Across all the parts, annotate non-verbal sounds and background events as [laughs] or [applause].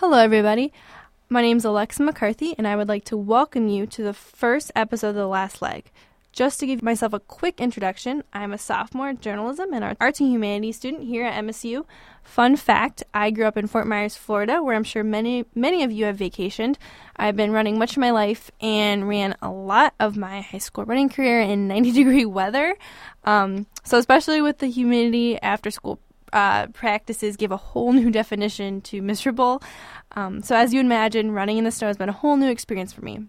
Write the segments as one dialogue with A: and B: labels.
A: Hello, everybody. My name is Alexa McCarthy, and I would like to welcome you to the first episode of The Last Leg. Just to give myself a quick introduction, I'm a sophomore journalism and arts and humanities student here at MSU. Fun fact, I grew up in Fort Myers, Florida, where I'm sure many many of you have vacationed. I've been running much of my life and ran a lot of my high school running career in 90 degree [laughs] weather. Um, so especially with the humidity after school uh, practices give a whole new definition to miserable. Um, so, as you imagine, running in the snow has been a whole new experience for me.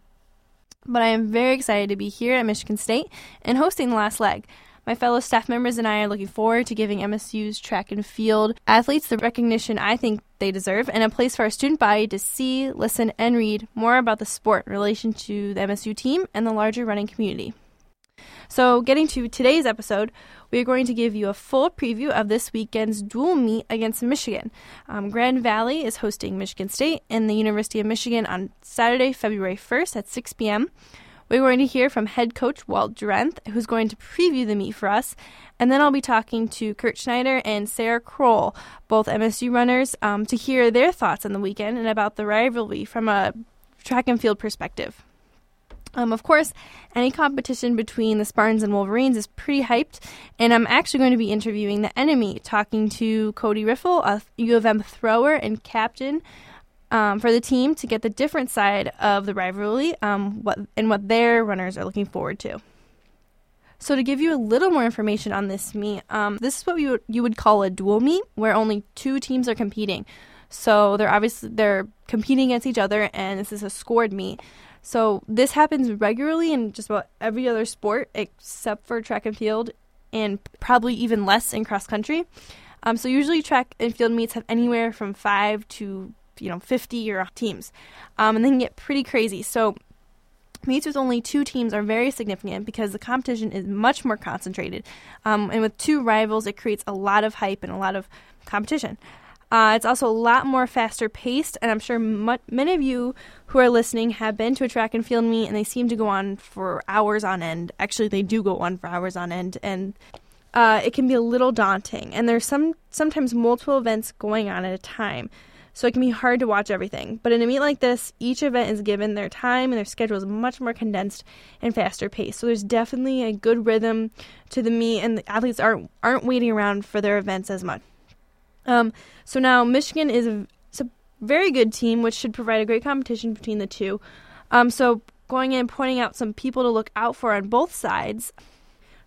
A: But I am very excited to be here at Michigan State and hosting the last leg. My fellow staff members and I are looking forward to giving MSU's track and field athletes the recognition I think they deserve and a place for our student body to see, listen, and read more about the sport in relation to the MSU team and the larger running community. So, getting to today's episode, we are going to give you a full preview of this weekend's dual meet against Michigan. Um, Grand Valley is hosting Michigan State and the University of Michigan on Saturday, February 1st at 6 p.m. We're going to hear from head coach Walt Drenth, who's going to preview the meet for us. And then I'll be talking to Kurt Schneider and Sarah Kroll, both MSU runners, um, to hear their thoughts on the weekend and about the rivalry from a track and field perspective. Um, of course, any competition between the Spartans and Wolverines is pretty hyped, and I'm actually going to be interviewing the enemy, talking to Cody Riffle, a U of M thrower and captain um, for the team, to get the different side of the rivalry um, what, and what their runners are looking forward to. So, to give you a little more information on this meet, um, this is what you would, you would call a dual meet, where only two teams are competing. So they're obviously they're competing against each other, and this is a scored meet. So this happens regularly in just about every other sport except for track and field, and probably even less in cross country. Um, so usually track and field meets have anywhere from five to you know 50 or teams, um, and they can get pretty crazy. So meets with only two teams are very significant because the competition is much more concentrated, um, and with two rivals, it creates a lot of hype and a lot of competition. Uh, it's also a lot more faster paced, and I'm sure m- many of you who are listening have been to a track and field meet, and they seem to go on for hours on end. Actually, they do go on for hours on end, and uh, it can be a little daunting. And there's some sometimes multiple events going on at a time, so it can be hard to watch everything. But in a meet like this, each event is given their time, and their schedule is much more condensed and faster paced. So there's definitely a good rhythm to the meet, and the athletes aren't aren't waiting around for their events as much. Um, so now Michigan is a, a, very good team, which should provide a great competition between the two. Um, so going in, pointing out some people to look out for on both sides.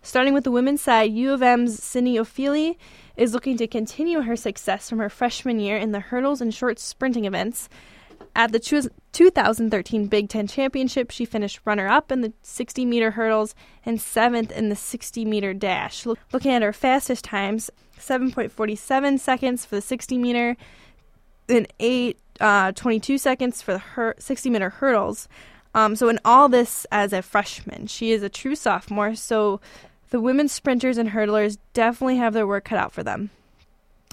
A: Starting with the women's side, U of M's Sydney Ofili is looking to continue her success from her freshman year in the hurdles and short sprinting events. At the 2013 Big Ten Championship, she finished runner up in the 60 meter hurdles and seventh in the 60 meter dash. Looking at her fastest times, 7.47 seconds for the 60 meter, then 8 uh, 22 seconds for the hur- 60 meter hurdles. Um, so, in all this as a freshman, she is a true sophomore. So, the women's sprinters and hurdlers definitely have their work cut out for them.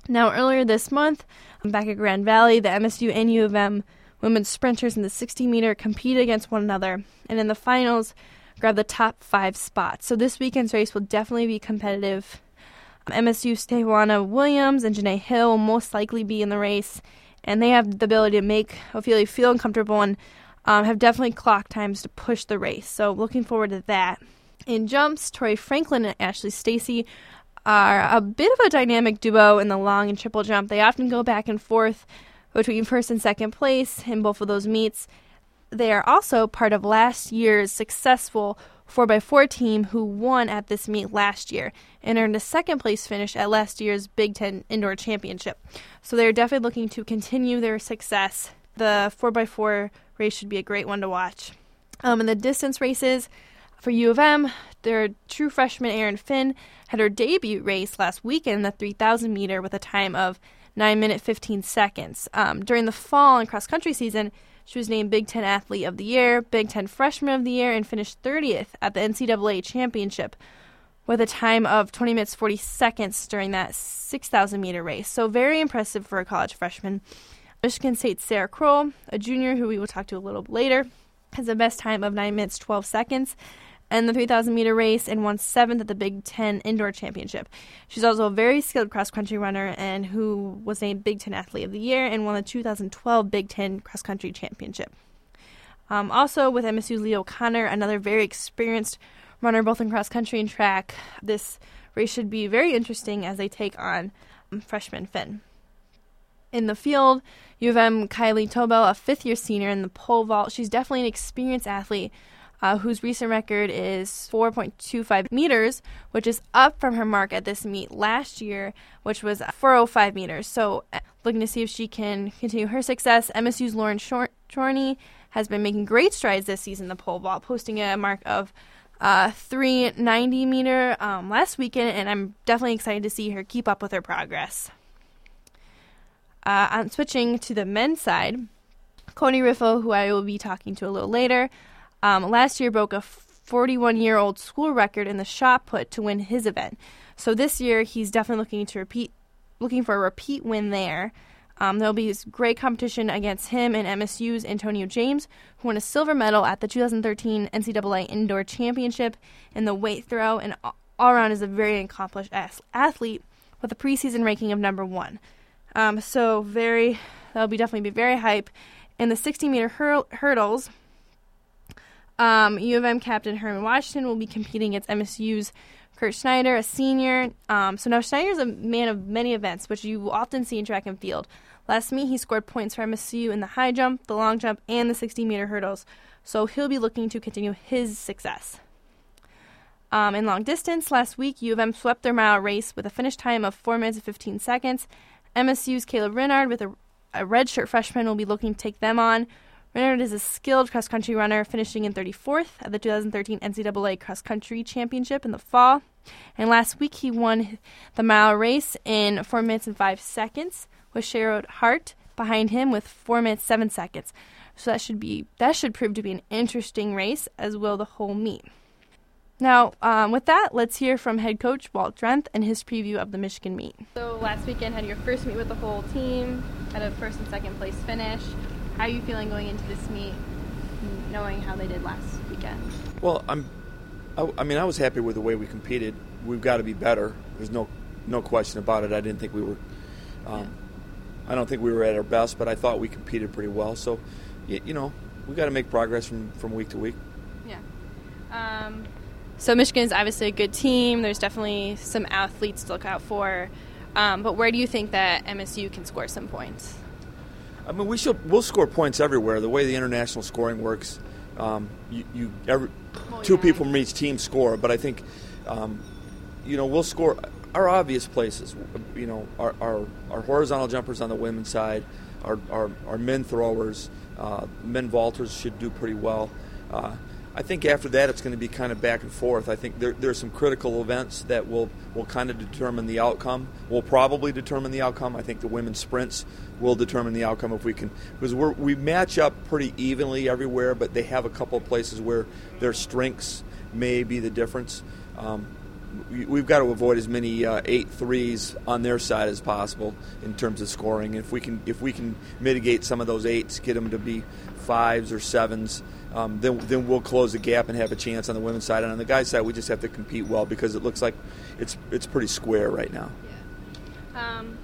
A: Now, earlier this month, back at Grand Valley, the MSU and U of M women's sprinters in the 60 meter compete against one another, and in the finals, grab the top five spots. So, this weekend's race will definitely be competitive MSU Stewana Williams and Janae Hill will most likely be in the race, and they have the ability to make Ofili feel uncomfortable and um, have definitely clock times to push the race. So looking forward to that. In jumps, Tori Franklin and Ashley Stacy are a bit of a dynamic duo in the long and triple jump. They often go back and forth between first and second place in both of those meets. They are also part of last year's successful 4x4 team who won at this meet last year and earned a second place finish at last year's Big Ten Indoor Championship. So they're definitely looking to continue their success. The 4x4 race should be a great one to watch. Um, in the distance races, for U of M, their true freshman Erin Finn had her debut race last weekend the 3,000 meter with a time of 9 minute 15 seconds. Um, during the fall and cross country season, she was named Big Ten Athlete of the Year, Big Ten Freshman of the Year, and finished 30th at the NCAA Championship with a time of 20 minutes 40 seconds during that 6,000 meter race. So, very impressive for a college freshman. Michigan State's Sarah Kroll, a junior who we will talk to a little later, has the best time of 9 minutes 12 seconds. And the 3,000 meter race and won seventh at the Big Ten Indoor Championship. She's also a very skilled cross country runner and who was named Big Ten Athlete of the Year and won the 2012 Big Ten Cross Country Championship. Um, also, with MSU Leah O'Connor, another very experienced runner both in cross country and track, this race should be very interesting as they take on um, freshman Finn. In the field, U of M Kylie Tobel, a fifth year senior in the pole vault. She's definitely an experienced athlete uh, whose recent record is 4.25 meters, which is up from her mark at this meet last year, which was 405 meters. So, uh, looking to see if she can continue her success. MSU's Lauren Chorney has been making great strides this season in the pole vault, posting a mark of uh, 390 meter um, last weekend, and I'm definitely excited to see her keep up with her progress. Uh, on switching to the men's side, Cody Riffle, who I will be talking to a little later, um, last year broke a 41 year old school record in the shot put to win his event. So this year he's definitely looking to repeat, looking for a repeat win there. Um, there'll be this great competition against him and MSU's Antonio James, who won a silver medal at the 2013 NCAA Indoor Championship in the weight throw, and all around is a very accomplished athlete with a preseason ranking of number one. Um, so very, that'll be definitely be very hype. In the 60 meter hur- hurdles, um, U of M captain Herman Washington will be competing against MSU's Kurt Schneider, a senior. Um, so now Schneider is a man of many events, which you often see in track and field. Last meet, he scored points for MSU in the high jump, the long jump, and the 60 meter hurdles. So he'll be looking to continue his success. Um, in long distance, last week, U of M swept their mile race with a finish time of 4 minutes and 15 seconds. MSU's Caleb Renard, with a, a redshirt freshman, will be looking to take them on. Renard is a skilled cross country runner, finishing in 34th at the 2013 NCAA Cross Country Championship in the fall. And last week, he won the mile race in 4 minutes and 5 seconds, with Sherrod Hart behind him with 4 minutes 7 seconds. So that should be that should prove to be an interesting race, as will the whole meet. Now, um, with that, let's hear from head coach Walt Drenth and his preview of the Michigan meet. So last weekend had your first meet with the whole team, had a first and second place finish. How are you feeling going into this meet, knowing how they did last weekend?
B: Well, I'm. I, I mean, I was happy with the way we competed. We've got to be better. There's no no question about it. I didn't think we were. Um, yeah. I don't think we were at our best, but I thought we competed pretty well. So, you, you know, we got to make progress from from week to week.
A: Yeah. Um, so Michigan is obviously a good team. There's definitely some athletes to look out for. Um, but where do you think that MSU can score some points?
B: I mean, we should we'll score points everywhere. The way the international scoring works, um, you, you every, two yeah. people from each team score. But I think, um, you know, we'll score our obvious places. You know, our, our, our horizontal jumpers on the women's side, our, our, our men throwers, uh, men vaulters should do pretty well. Uh, I think after that it's going to be kind of back and forth. I think there, are some critical events that will, will kind of determine the outcome. Will probably determine the outcome. I think the women's sprints will determine the outcome if we can because we we match up pretty evenly everywhere, but they have a couple of places where their strengths may be the difference. Um, we, have got to avoid as many uh, eight threes on their side as possible in terms of scoring. If we can if we can mitigate some of those eights, get them to be fives or sevens um, then then we'll close the gap and have a chance on the women's side. And on the guys' side, we just have to compete well because it looks like it's it's pretty square right now.
A: Yeah. Um,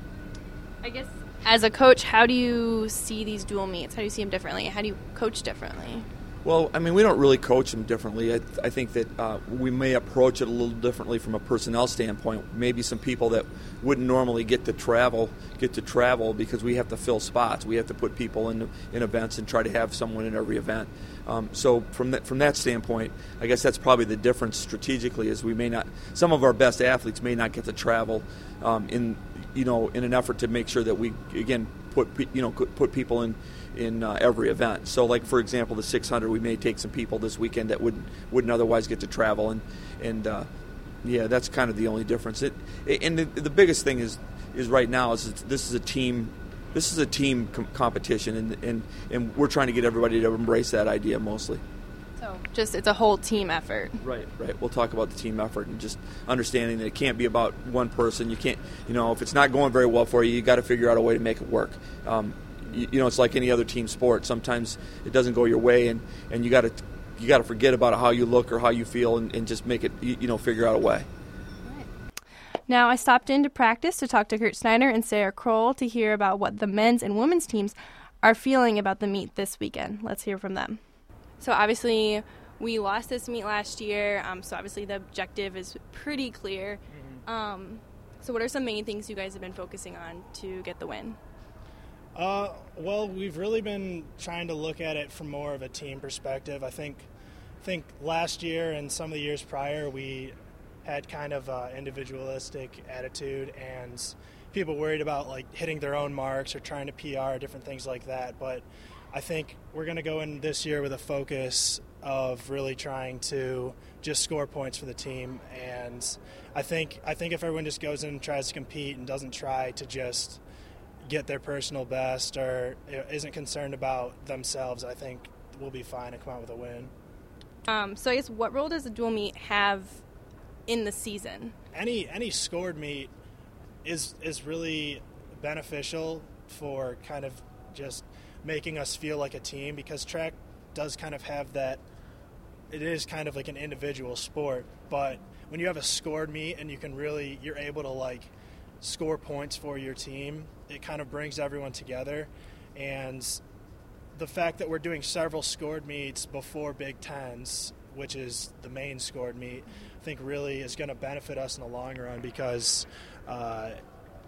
A: I guess as a coach, how do you see these dual meets? How do you see them differently? How do you coach differently?
B: Well, I mean, we don't really coach them differently. I, I think that uh, we may approach it a little differently from a personnel standpoint. Maybe some people that wouldn't normally get to travel get to travel because we have to fill spots. We have to put people in in events and try to have someone in every event. Um, so from that from that standpoint, I guess that's probably the difference strategically. Is we may not some of our best athletes may not get to travel um, in you know in an effort to make sure that we again put you know put people in in uh, every event. So, like for example, the 600, we may take some people this weekend that wouldn't wouldn't otherwise get to travel, and and uh, yeah, that's kind of the only difference. It and the, the biggest thing is is right now is this is a team. This is a team com- competition, and, and and we're trying to get everybody to embrace that idea mostly.
A: So, just it's a whole team effort.
B: Right, right. We'll talk about the team effort and just understanding that it can't be about one person. You can't, you know, if it's not going very well for you, you got to figure out a way to make it work. Um, you, you know, it's like any other team sport. Sometimes it doesn't go your way, and, and you got to you got to forget about how you look or how you feel and, and just make it you, you know figure out a way.
A: Now, I stopped into practice to talk to Kurt Schneider and Sarah Kroll to hear about what the men's and women's teams are feeling about the meet this weekend. Let's hear from them. So, obviously, we lost this meet last year, um, so obviously the objective is pretty clear. Mm-hmm. Um, so, what are some main things you guys have been focusing on to get the win?
C: Uh, well, we've really been trying to look at it from more of a team perspective. I think, I think last year and some of the years prior, we had kind of an individualistic attitude and people worried about like hitting their own marks or trying to PR different things like that. But I think we're going to go in this year with a focus of really trying to just score points for the team. And I think I think if everyone just goes in and tries to compete and doesn't try to just get their personal best or isn't concerned about themselves, I think we'll be fine and come out with a win.
A: Um, so I guess what role does the dual meet have in the season.
C: Any any scored meet is is really beneficial for kind of just making us feel like a team because track does kind of have that it is kind of like an individual sport but when you have a scored meet and you can really you're able to like score points for your team it kind of brings everyone together and the fact that we're doing several scored meets before big tens which is the main scored meet I think really is going to benefit us in the long run because uh,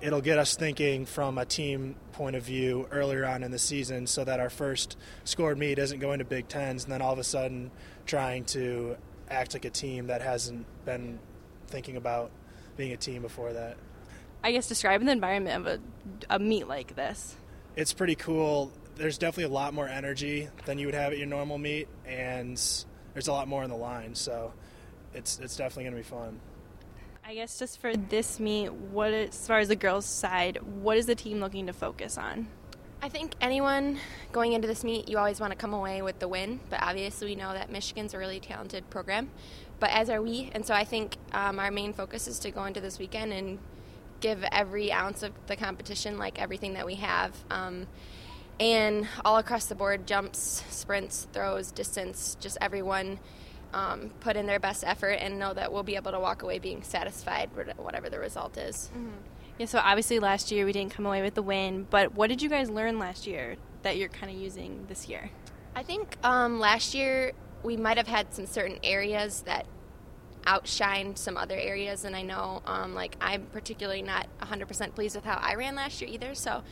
C: it'll get us thinking from a team point of view earlier on in the season so that our first scored meet isn't going to Big Tens and then all of a sudden trying to act like a team that hasn't been thinking about being a team before that.
A: I guess describing the environment of a, a meet like this.
C: It's pretty cool. There's definitely a lot more energy than you would have at your normal meet, and there's a lot more in the line. So it's it's definitely going to be fun.
A: I guess just for this meet, what as far as the girls' side, what is the team looking to focus on?
D: I think anyone going into this meet, you always want to come away with the win, but obviously we know that Michigan's a really talented program, but as are we, and so I think um, our main focus is to go into this weekend and give every ounce of the competition, like everything that we have. Um, and all across the board jumps, sprints, throws, distance, just everyone um, put in their best effort and know that we'll be able to walk away being satisfied with whatever the result is.
A: Mm-hmm. Yeah, so obviously last year we didn't come away with the win, but what did you guys learn last year that you're kind of using this year?
D: I think um, last year we might have had some certain areas that outshined some other areas, and I know um, like I'm particularly not 100% pleased with how I ran last year either. So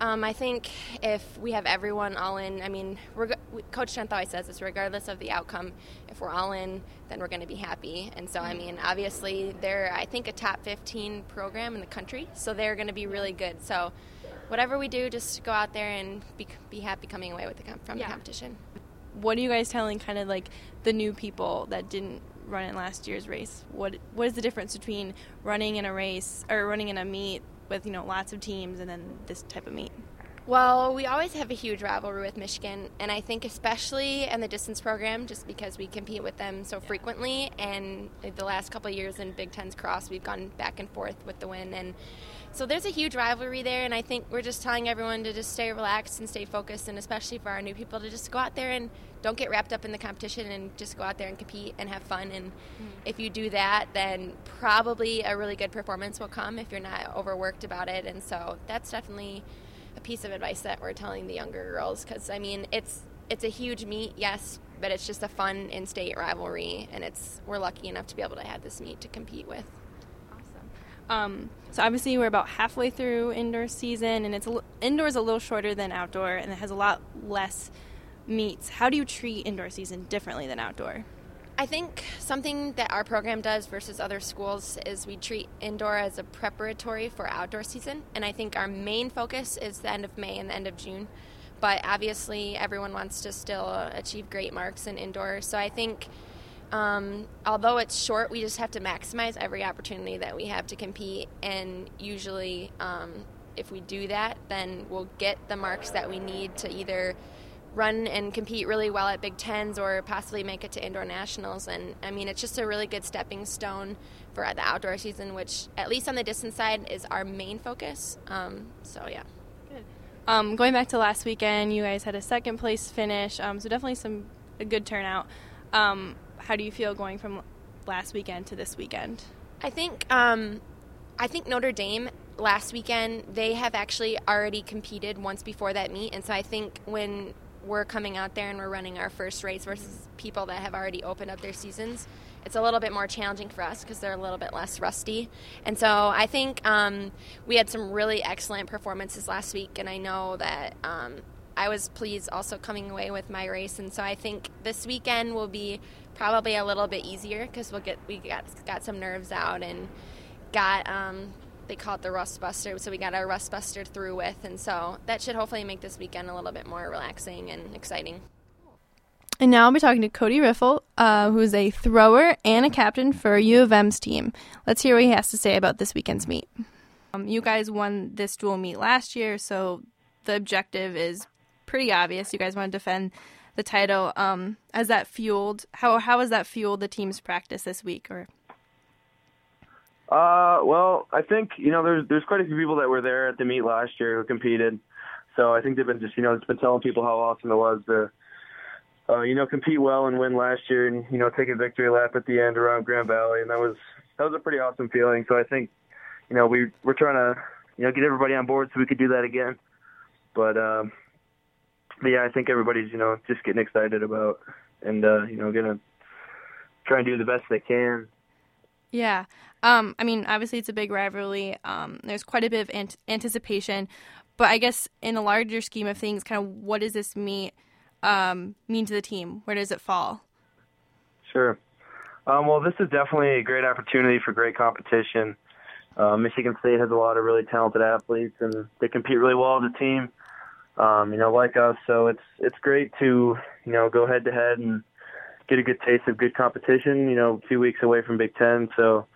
D: um, I think if we have everyone all in, I mean, reg- Coach Drenth always says this regardless of the outcome, if we're all in, then we're going to be happy. And so, I mean, obviously, they're, I think, a top 15 program in the country, so they're going to be really good. So, whatever we do, just go out there and be, be happy coming away with the com- from yeah. the competition.
A: What are you guys telling kind of like the new people that didn't run in last year's race? What What is the difference between running in a race or running in a meet with you know lots of teams and then this type of meet?
D: Well, we always have a huge rivalry with Michigan, and I think especially in the distance program, just because we compete with them so frequently. And the last couple of years in Big Ten's cross, we've gone back and forth with the win, and so there's a huge rivalry there. And I think we're just telling everyone to just stay relaxed and stay focused, and especially for our new people to just go out there and don't get wrapped up in the competition and just go out there and compete and have fun. And mm-hmm. if you do that, then probably a really good performance will come if you're not overworked about it. And so that's definitely a piece of advice that we're telling the younger girls because I mean it's it's a huge meet, yes, but it's just a fun in-state rivalry, and it's we're lucky enough to be able to have this meet to compete with.
A: Awesome. Um, so obviously we're about halfway through indoor season, and it's a, indoor is a little shorter than outdoor, and it has a lot less meets. How do you treat indoor season differently than outdoor?
D: I think something that our program does versus other schools is we treat indoor as a preparatory for outdoor season, and I think our main focus is the end of May and the end of June. But obviously, everyone wants to still achieve great marks in indoor, so I think. Um, although it's short, we just have to maximize every opportunity that we have to compete. And usually, um, if we do that, then we'll get the marks that we need to either run and compete really well at Big Tens or possibly make it to indoor nationals. And I mean, it's just a really good stepping stone for the outdoor season, which at least on the distance side is our main focus. Um, so yeah.
A: Good. Um, going back to last weekend, you guys had a second place finish, um, so definitely some a good turnout. Um, how do you feel going from last weekend to this weekend?
D: I think um, I think Notre Dame last weekend they have actually already competed once before that meet, and so I think when we're coming out there and we're running our first race versus people that have already opened up their seasons, it's a little bit more challenging for us because they're a little bit less rusty. And so I think um, we had some really excellent performances last week, and I know that um, I was pleased also coming away with my race. And so I think this weekend will be probably a little bit easier because we'll get we got got some nerves out and got um, they call it the rust buster so we got our rust buster through with and so that should hopefully make this weekend a little bit more relaxing and exciting
A: and now I'll be talking to Cody Riffle, uh, who's a thrower and a captain for U of M's team. Let's hear what he has to say about this weekend's meet. Um, you guys won this dual meet last year, so the objective is pretty obvious. You guys want to defend the title. Um, has that fueled how how has that fueled the team's practice this week? Or
E: uh, well, I think you know there's there's quite a few people that were there at the meet last year who competed, so I think they've been just you know it's been telling people how awesome it was to. Uh, you know, compete well and win last year, and you know, take a victory lap at the end around Grand Valley, and that was that was a pretty awesome feeling. So I think, you know, we we're trying to, you know, get everybody on board so we could do that again. But um, but yeah, I think everybody's you know just getting excited about and uh, you know gonna try and do the best they can.
A: Yeah, um, I mean, obviously it's a big rivalry. Um, there's quite a bit of ant- anticipation, but I guess in the larger scheme of things, kind of what does this meet um, mean to the team? Where does it fall?
E: Sure. Um, well, this is definitely a great opportunity for great competition. Uh, Michigan State has a lot of really talented athletes, and they compete really well as a team um, you know, like us. So it's it's great to you know go head to head and get a good taste of good competition. You know, two weeks away from Big Ten, so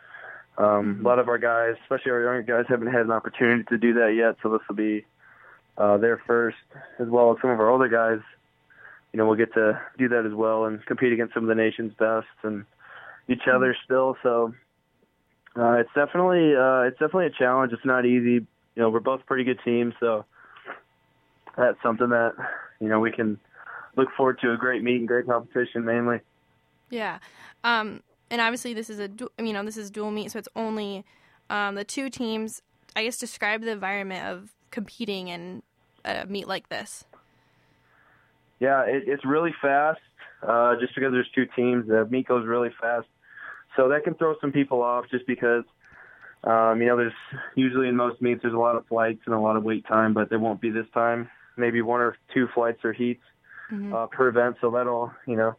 E: um, a lot of our guys, especially our younger guys, haven't had an opportunity to do that yet. So this will be uh, their first, as well as some of our older guys. You know, we'll get to do that as well and compete against some of the nation's best and each other still. So uh, it's definitely uh, it's definitely a challenge. It's not easy. You know, we're both pretty good teams, so that's something that you know we can look forward to a great meet and great competition mainly.
A: Yeah, um, and obviously this is a du- you know this is dual meet, so it's only um, the two teams. I guess describe the environment of competing in a meet like this.
E: Yeah, it, it's really fast. Uh, just because there's two teams, the meet goes really fast, so that can throw some people off. Just because um, you know, there's usually in most meets there's a lot of flights and a lot of wait time, but there won't be this time maybe one or two flights or heats mm-hmm. uh, per event. So that'll, you know,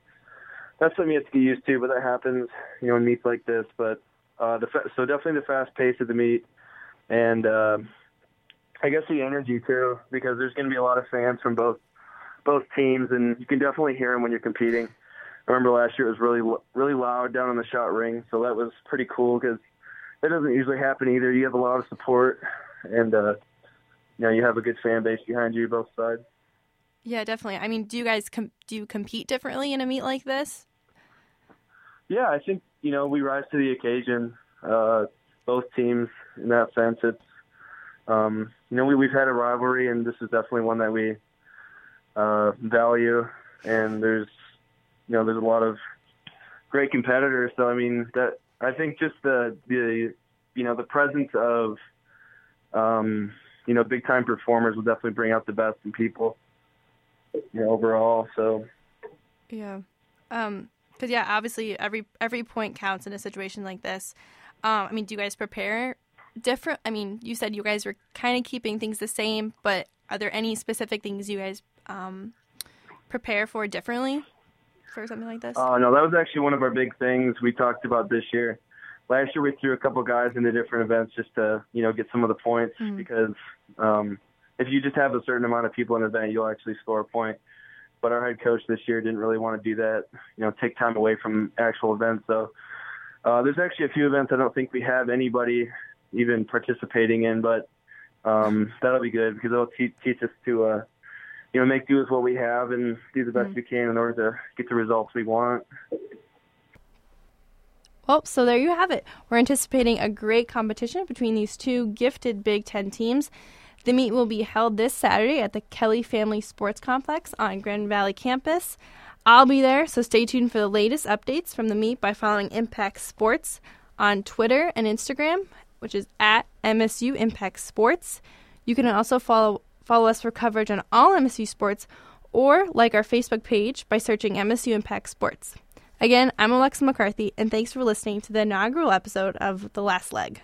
E: that's something you have to get used to, but that happens, you know, in meets like this. But uh, the fa- so definitely the fast pace of the meet, and uh, I guess the energy too, because there's going to be a lot of fans from both both teams, and you can definitely hear them when you're competing. I remember last year it was really really loud down on the shot ring, so that was pretty cool because that doesn't usually happen either. You have a lot of support, and uh, you know you have a good fan base behind you both sides.
A: Yeah, definitely. I mean, do you guys com- do you compete differently in a meet like this?
E: Yeah, I think you know we rise to the occasion. Uh, both teams, in that sense, it's um, you know we we've had a rivalry, and this is definitely one that we uh, value. And there's you know there's a lot of great competitors. So I mean that I think just the the you know the presence of um, you know, big time performers will definitely bring out the best in people. You know, overall. So.
A: Yeah, um, because yeah, obviously every every point counts in a situation like this. Um, I mean, do you guys prepare different? I mean, you said you guys were kind of keeping things the same, but are there any specific things you guys um, prepare for differently for something like this?
E: Oh uh, no, that was actually one of our big things we talked about this year last year we threw a couple guys into different events just to you know get some of the points mm-hmm. because um, if you just have a certain amount of people in an event, you'll actually score a point. But our head coach this year didn't really want to do that, you know, take time away from actual events. So uh, there's actually a few events I don't think we have anybody even participating in, but um, that'll be good because it'll te- teach us to, uh, you know, make do with what we have and do the best mm-hmm. we can in order to get the results we want.
A: Well, so there you have it. We're anticipating a great competition between these two gifted Big Ten teams. The meet will be held this Saturday at the Kelly Family Sports Complex on Grand Valley campus. I'll be there, so stay tuned for the latest updates from the meet by following Impact Sports on Twitter and Instagram, which is at MSU Impact Sports. You can also follow follow us for coverage on all MSU sports or like our Facebook page by searching MSU Impact Sports. Again, I'm Alexa McCarthy, and thanks for listening to the inaugural episode of The Last Leg.